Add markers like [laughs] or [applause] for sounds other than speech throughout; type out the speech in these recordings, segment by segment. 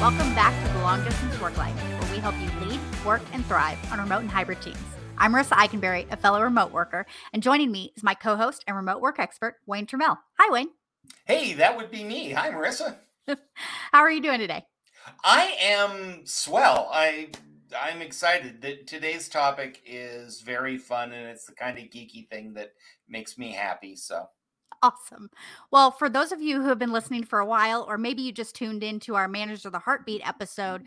Welcome back to the Long Distance Work Life, where we help you lead, work, and thrive on remote and hybrid teams. I'm Marisa Eikenberry, a fellow remote worker, and joining me is my co host and remote work expert, Wayne Turmel. Hi, Wayne. Hey, that would be me. Hi, Marisa. [laughs] How are you doing today? I am swell. I I'm excited that today's topic is very fun and it's the kind of geeky thing that makes me happy. So Awesome. Well, for those of you who have been listening for a while, or maybe you just tuned into our Manager of the Heartbeat episode,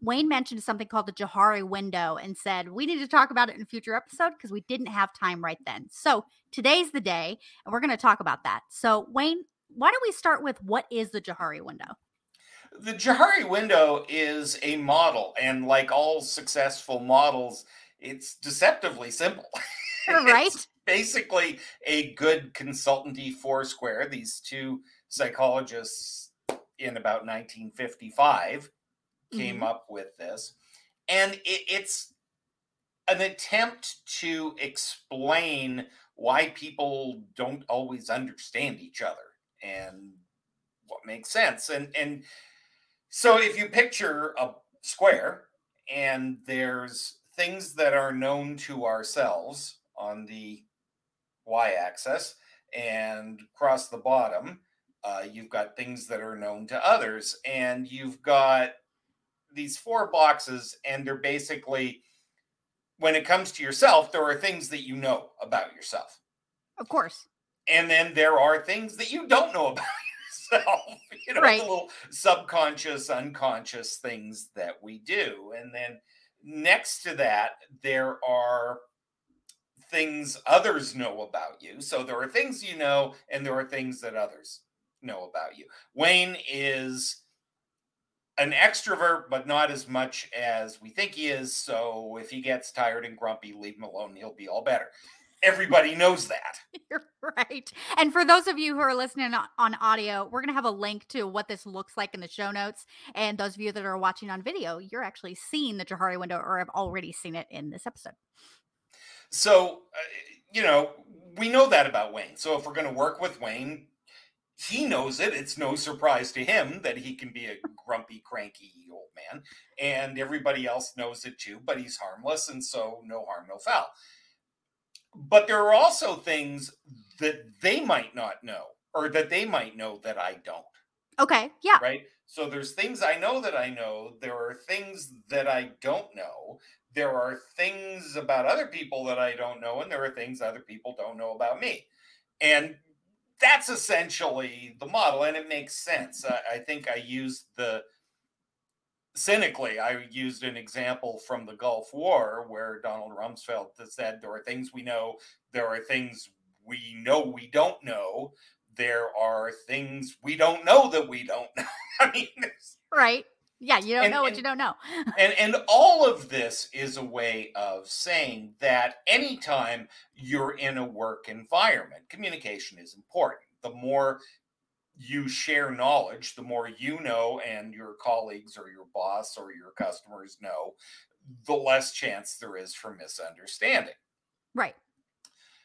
Wayne mentioned something called the Johari window and said we need to talk about it in a future episode because we didn't have time right then. So today's the day, and we're going to talk about that. So, Wayne, why don't we start with what is the Johari window? The Johari window is a model, and like all successful models, it's deceptively simple. [laughs] right? Basically a good consultancy foursquare. These two psychologists in about 1955 came mm-hmm. up with this. And it, it's an attempt to explain why people don't always understand each other and what makes sense. And and so if you picture a square and there's things that are known to ourselves on the y-axis and across the bottom uh, you've got things that are known to others and you've got these four boxes and they're basically when it comes to yourself there are things that you know about yourself. Of course. And then there are things that you don't know [laughs] about yourself you know right. the little subconscious unconscious things that we do. And then next to that there are things others know about you. So there are things you know, and there are things that others know about you. Wayne is an extrovert, but not as much as we think he is. So if he gets tired and grumpy, leave him alone. He'll be all better. Everybody knows that. [laughs] You're right. And for those of you who are listening on audio, we're going to have a link to what this looks like in the show notes. And those of you that are watching on video, you're actually seeing the Johari window or have already seen it in this episode. So, uh, you know, we know that about Wayne. So if we're going to work with Wayne, he knows it. It's no surprise to him that he can be a grumpy, cranky old man. And everybody else knows it too, but he's harmless. And so no harm, no foul. But there are also things that they might not know or that they might know that I don't. Okay. Yeah. Right. So there's things I know that I know. There are things that I don't know there are things about other people that I don't know, and there are things other people don't know about me. And that's essentially the model, and it makes sense. I, I think I used the cynically, I used an example from the Gulf War where Donald Rumsfeld said there are things we know, there are things we know we don't know, there are things we don't know that we don't know. [laughs] I mean, right. Yeah, you don't and, know what and, you don't know. [laughs] and and all of this is a way of saying that anytime you're in a work environment, communication is important. The more you share knowledge, the more you know and your colleagues or your boss or your customers know, the less chance there is for misunderstanding. Right.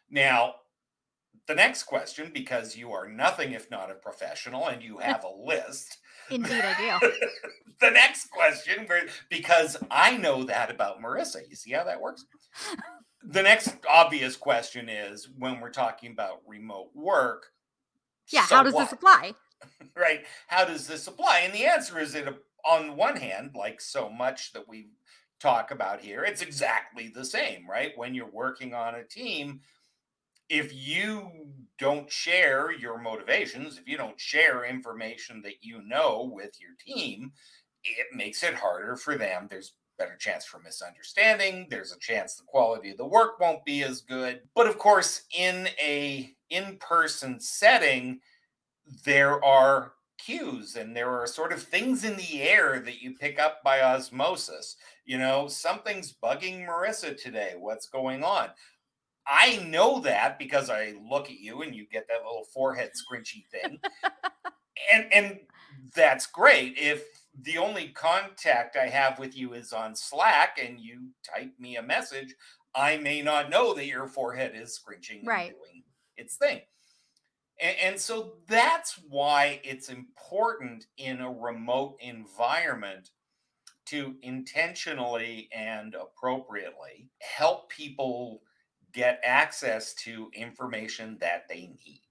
Now, the next question, because you are nothing if not a professional and you have a list. [laughs] Indeed, I do. [laughs] the next question, because I know that about Marisa. You see how that works? [laughs] the next obvious question is when we're talking about remote work. Yeah, so how does what? this apply? right. How does this apply? And the answer is it on one hand, like so much that we talk about here, it's exactly the same, right? When you're working on a team, if you don't share your motivations, if you don't share information that you know with your team, it makes it harder for them. There's better chance for misunderstanding. There's a chance the quality of the work won't be as good. But of course, in a in-person setting, there are cues and there are sort of things in the air that you pick up by osmosis. You know, something's bugging Marisa today. What's going on? I know that because I look at you and you get that little forehead scrunchy thing. [laughs] and and that's great. If the only contact I have with you is on Slack and you type me a message, I may not know that your forehead is scrunching right. doing its thing. And, and so that's why it's important in a remote environment to intentionally and appropriately help people get access to information that they need.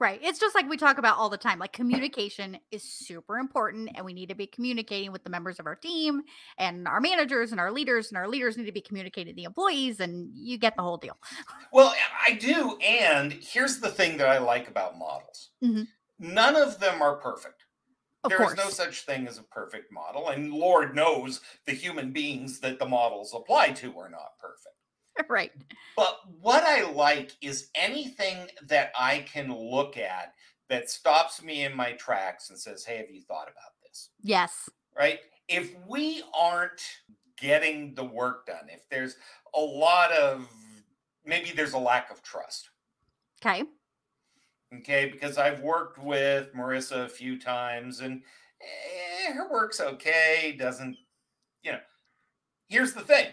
Right. It's just like we talk about all the time. Like [laughs] communication is super important and we need to be communicating with the members of our team and our managers and our leaders and our leaders need to be communicating to the employees and you get the whole deal. Well, I do and here's the thing that I like about models. Mhm. None of them are perfect. Of There is course. no such thing as a perfect model and Lord knows the human beings that the models apply to are not perfect. [laughs] right. But what I like is anything that I can look at that stops me in my tracks and says, Hey, have you thought about this? Yes. Right? If we aren't getting the work done, if there's a lot of maybe there's a lack of trust. Okay. Okay. Because I've worked with Marisa a few times and eh, her work's okay. Doesn't, you know, here's the thing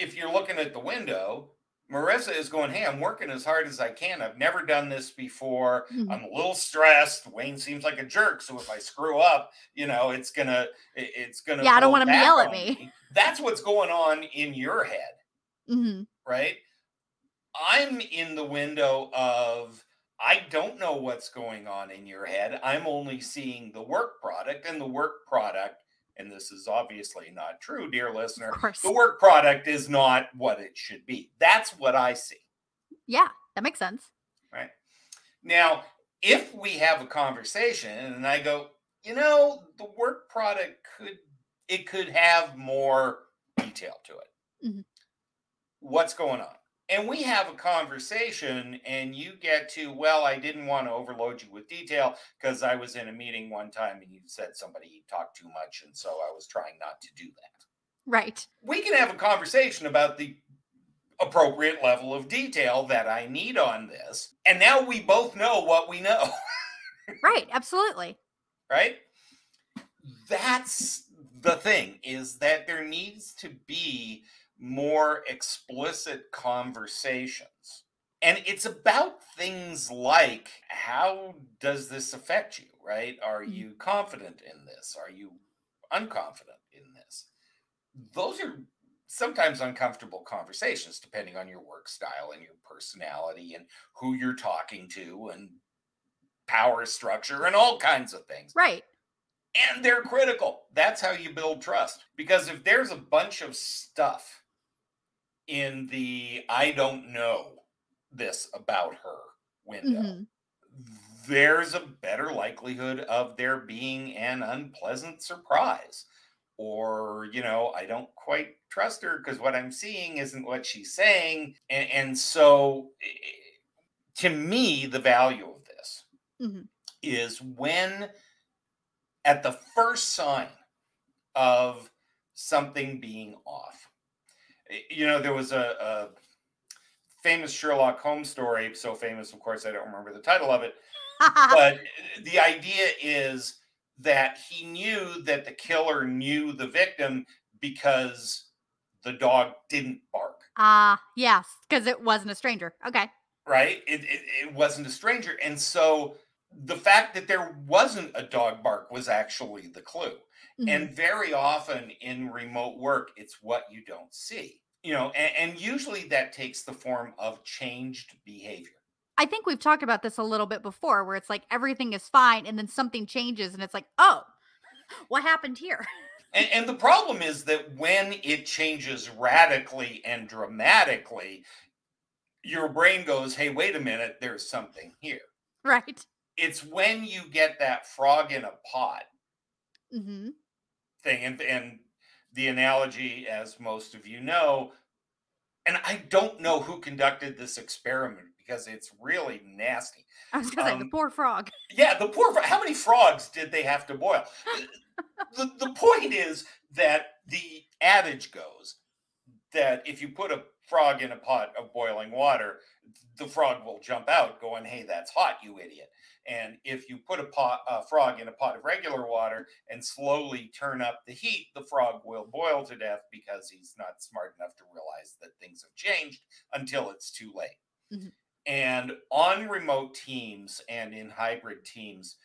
if you're looking at the window, Marisa is going, Hey, I'm working as hard as I can. I've never done this before. Mhm. I'm a little stressed. Wayne seems like a jerk. So if I screw up, you know, it's gonna, it's gonna. Yeah, I don't want him to yell at on me. That's what's going on in your head, hmm right? I'm in the window of, I don't know what's going on in your head. I'm only seeing the work product and the work product. And this is obviously not true, dear listener Of course. the work product is not what it should be. That's what I see. Yeah, that makes sense. Right. Now, if we have a conversation and I go, you know, the work product could it could have more detail to it. Mhm. What's going on? And we have a conversation, and you get to, well, I didn't want to overload you with detail because I was in a meeting one time and you said somebody talked too much. And so I was trying not to do that. Right. we can have a conversation about the appropriate level of detail that I need on this. And now we both know what we know, [laughs] Right. Absolutely. right? That's the thing is that there needs to be more explicit conversations. And it's about things like how does this affect you, right? Are Mhm. you confident in this? Are you unconfident in this? Those are sometimes uncomfortable conversations depending on your work style and your personality and who you're talking to and power structure and all kinds of things Right. and they're critical. That's how you build trust. Because if there's a bunch of stuff in the I don't know this about her window, Mhm. there's a better likelihood of there being an unpleasant surprise. Or, you know, I don't quite trust her because what I'm seeing isn't what she's saying. And, and so, to me, the value of this Mhm. is when at the first sign of something being off. You know, there was a, a famous Sherlock Holmes story, so famous, of course, I don't remember the title of it, [laughs] but the idea is that he knew that the killer knew the victim because the dog didn't bark Ah, yes, because it wasn't a stranger. Okay. right? It, it it wasn't a stranger, and so the fact that there wasn't a dog bark was actually the clue. Mhm. And very often in remote work, it's what you don't see, you know, and, and usually that takes the form of changed behavior. I think we've talked about this a little bit before where it's like everything is fine and then something changes and it's like, oh, [laughs] what happened here? And, and the problem is that when it changes radically and dramatically, your brain goes, hey, wait a minute, there's something here. right. It's when you get that frog in a pot mm-hmm. thing and and the analogy as most of you know and i don't know who conducted this experiment because it's really nasty I was gonna say the Um, poor frog. yeah the poor frog how many frogs did they have to boil [laughs] the, the point is that the adage goes that if you put a frog in a pot of boiling water the frog will jump out going hey that's hot you idiot and if you put a pot a frog in a pot of regular water and slowly turn up the heat the frog will boil to death because he's not smart enough to realize that things have changed until it's too late Mhm. And on remote teams and in hybrid teams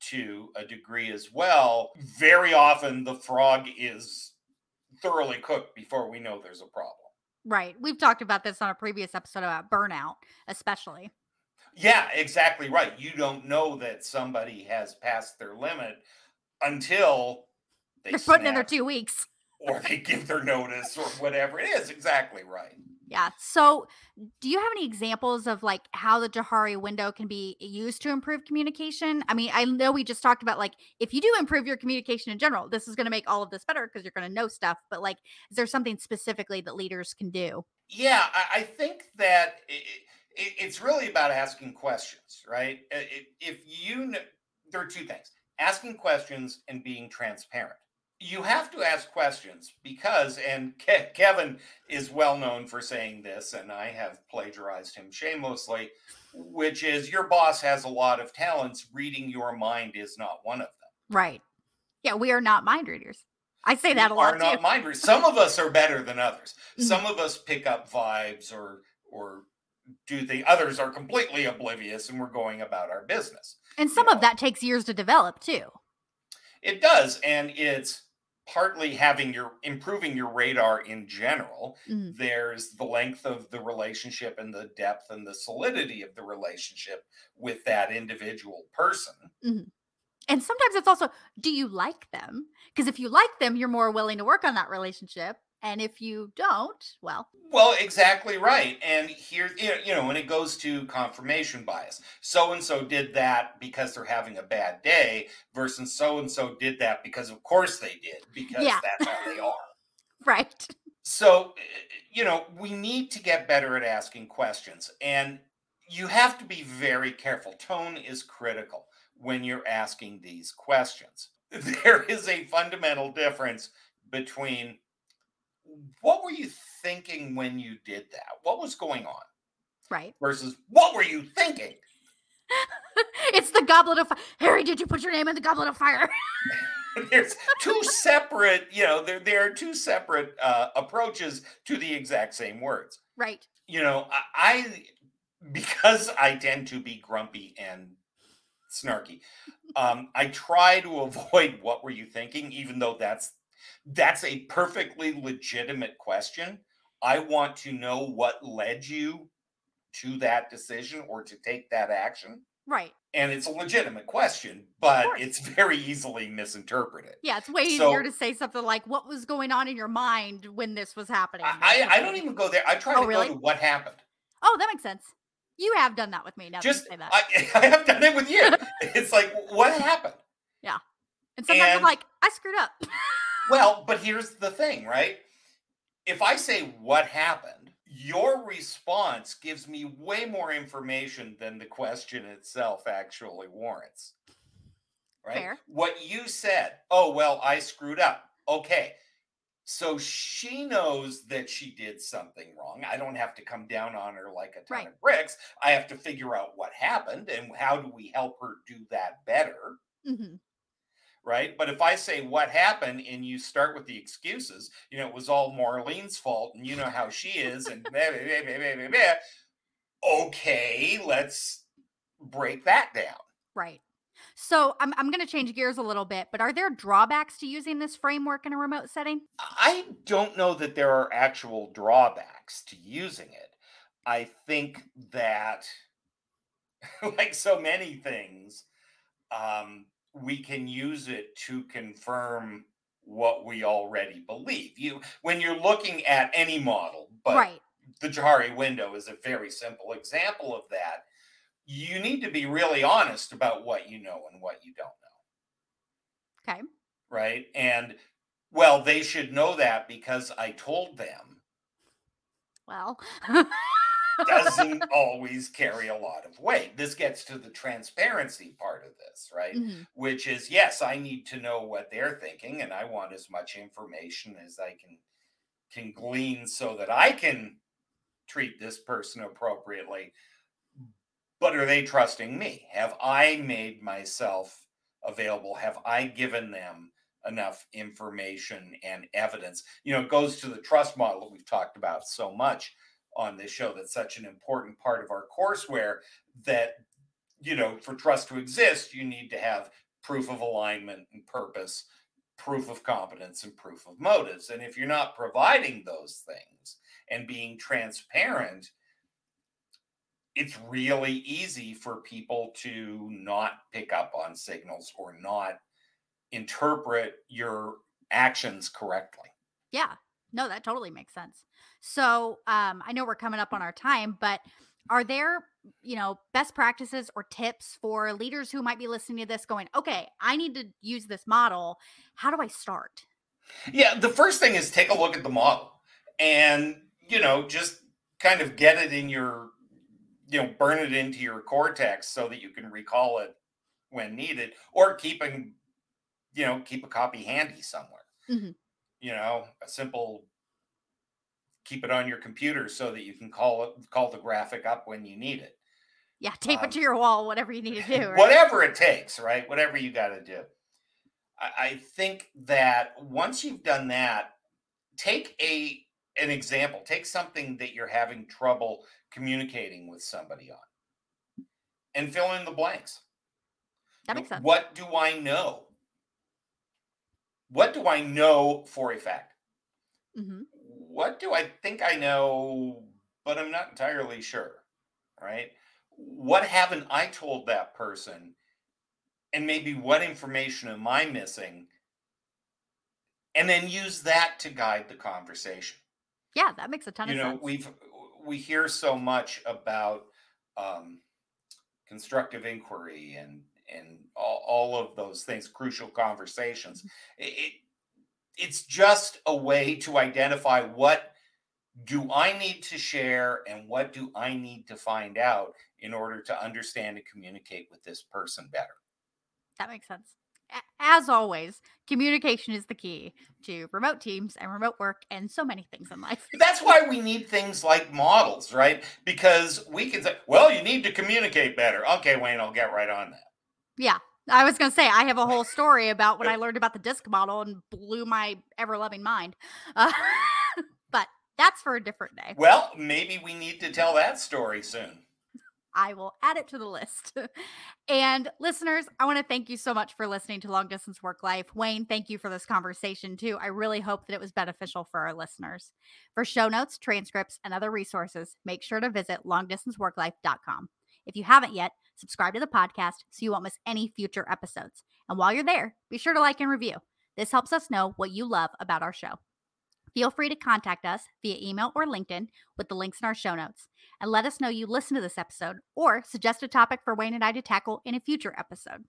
to a degree as well, very often the frog is thoroughly cooked before we know there's a problem. Right. We've talked about this on a previous episode about burnout, especially. Yeah, exactly right. You don't know that somebody has passed their limit until they They're putting in their two weeks. or they give their notice or whatever it is. Exactly right. Yeah. So, do you have any examples of like how the Johari window can be used to improve communication? I mean, I know we just talked about like if you do improve your communication in general, this is going to make all of this better because you're going to know stuff. But like, is there something specifically that leaders can do? Yeah, I, think that i i it's really about asking questions, right? If you, kn- there are two things asking questions and being transparent. You have to ask questions because, and Ke- Kevin is well known for saying this, and I have plagiarized him shamelessly, which is your boss has a lot of talents. Reading your mind is not one of them. Right. Yeah. We are not mind readers. I say We that a lot are too. not mind readers. Some of us are better than others. Mhm. Some of us pick up vibes or or do the others are completely oblivious and we're going about our business. And some you of know. that takes years to develop too. It does, and it's partly having your improving your radar in general. Mhm. There's the length of the relationship and the depth and the solidity of the relationship with that individual person. And sometimes it's also, do you like them? Because if you like them, you're more willing to work on that relationship. And if you don't, well, Well, exactly right. And here, you know, when it goes to confirmation bias, so and so did that because they're having a bad day, versus so and so did that because, of course, they did because Yeah. that's how they are. [laughs] right. So, eh, you know, we need to get better at asking questions, and you have to be very careful. Tone is critical when you're asking these questions. [laughs] There is a fundamental difference between what were you thinking when you did that? What was going on? Right. Versus what were you thinking? [laughs] it's the goblet of fire. Harry, did you put your name in the goblet of fire? [laughs] There's two separate, you know, there, there are two separate uh, approaches to the exact same words. right. You know, I, I because I tend to be grumpy and snarky, um, I try to [laughs] avoid what were you thinking, even though that's that's a perfectly legitimate question. I want to know what led you to that decision or to take that action. Right. And it's a legitimate question, but it's very easily misinterpreted. Yeah. It's way So- easier to say something like, what was going on in your mind when this was happening? I, I, I don't even go there. I try Oh, to really? go to what happened. Oh, that makes sense. You have done that with me now. that Just say that. I, [laughs] I have done it with you. [laughs] It's like what happened? Yeah. And sometimes I'm like, I screwed up. [laughs] Well, but here's the thing, right? If I say what happened, your response gives me way more information than the question itself actually warrants. Right? Fair. What you said, oh, well, I screwed up. Okay. So she knows that she did something wrong. I don't have to come down on her like a ton Right. of bricks. I have to figure out what happened and how do we help her do that better Mhm. Right? But if I say what happened and you start with the excuses, you know, it was all Marlene's fault and you know how she is and [laughs] blah, blah, blah, okay, let's break that down. Right. So I'm, I'm going to change gears a little bit, but are there drawbacks to using this framework in a remote setting? I don't know that there are actual drawbacks to using it. I think that, [laughs] like so many things, um, we can use it to confirm what we already believe. You, when you're looking at any model, but right. the Johari window is a very simple example of that. You need to be really honest about what you know and what you don't know, Okay. right? And well, they should know that because I told them Well, [laughs] doesn't always carry a lot of weight. This gets to the transparency part of this, right? Mhm. Which is yes, I need to know what they're thinking and I want as much information as I can can glean so that I can treat this person appropriately. But are they trusting me? Have I made myself available? Have I given them enough information and evidence? You know, it goes to the trust model that we've talked about so much on this show. That's such an important part of our courseware that you know for trust to exist you need to have proof of alignment and purpose proof of competence and proof of motives. And if you're not providing those things and being transparent it's really easy for people to not pick up on signals or not interpret your actions correctly. Yeah. No, that totally makes sense. So, um, I know we're coming up on our time, but are there, you know, best practices or tips for leaders who might be listening to this going, okay, I need to use this model. How do I start? Yeah, the first thing is take a look at the model and, you know, just kind of get it in your, you know, burn it into your cortex so that you can recall it when needed or keeping, you know, keep a copy handy somewhere. Mhm. You know, a simple keep it on your computer so that you can call it call the graphic up when you need it. Yeah, tape it Um, to your wall, whatever you need to do, [laughs] right? whatever it takes, right? Whatever you got to do. I, I think that once you've done that, take a an example. Take something that you're having trouble communicating with somebody on, and fill in the blanks. That makes sense. What do I know? What do I know for a fact? hmm What do I think I know, but I'm not entirely sure, right? What haven't I told that person? And maybe what information am I missing? And then use that to guide the conversation. Yeah, that makes a ton of sense. You of know, sense. we've we hear so much about um, constructive inquiry and and all, all of those things, crucial conversations. Mm-hmm. It, it, it's just a way to identify what do I need to share and what do I need to find out in order to understand and communicate with this person better. That makes sense. As always, communication is the key to remote teams and remote work and so many things in life. [laughs] That's why we need things like models, right? Because we can say, well, you need to communicate better. Okay, Wayne, I'll get right on that. Yeah. I was going to say, I have a whole story about when I [laughs] learned about the DISC model and blew my ever loving mind. Uh, [laughs] but that's for a different day. Well, maybe we need to tell that story soon. I will add it to the list. [laughs] and listeners, I want to thank you so much for listening to Long Distance Work Life. Wayne, thank you for this conversation too. I really hope that it was beneficial for our listeners. For show notes, transcripts, and other resources, make sure to visit longdistanceworklife.com. If you haven't yet, subscribe to the podcast so you won't miss any future episodes. And while you're there, be sure to like and review. This helps us know what you love about our show. Feel free to contact us via email or LinkedIn with the links in our show notes and let us know you listened to this episode or suggest a topic for Wayne and I to tackle in a future episode.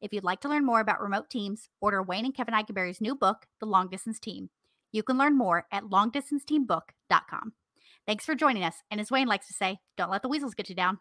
If you'd like to learn more about remote teams, order Wayne and Kevin Eikenberry's new book, The Long Distance Team. You can learn more at longdistanceteambook.com. Thanks for joining us. And as Wayne likes to say, don't let the weasels get you down.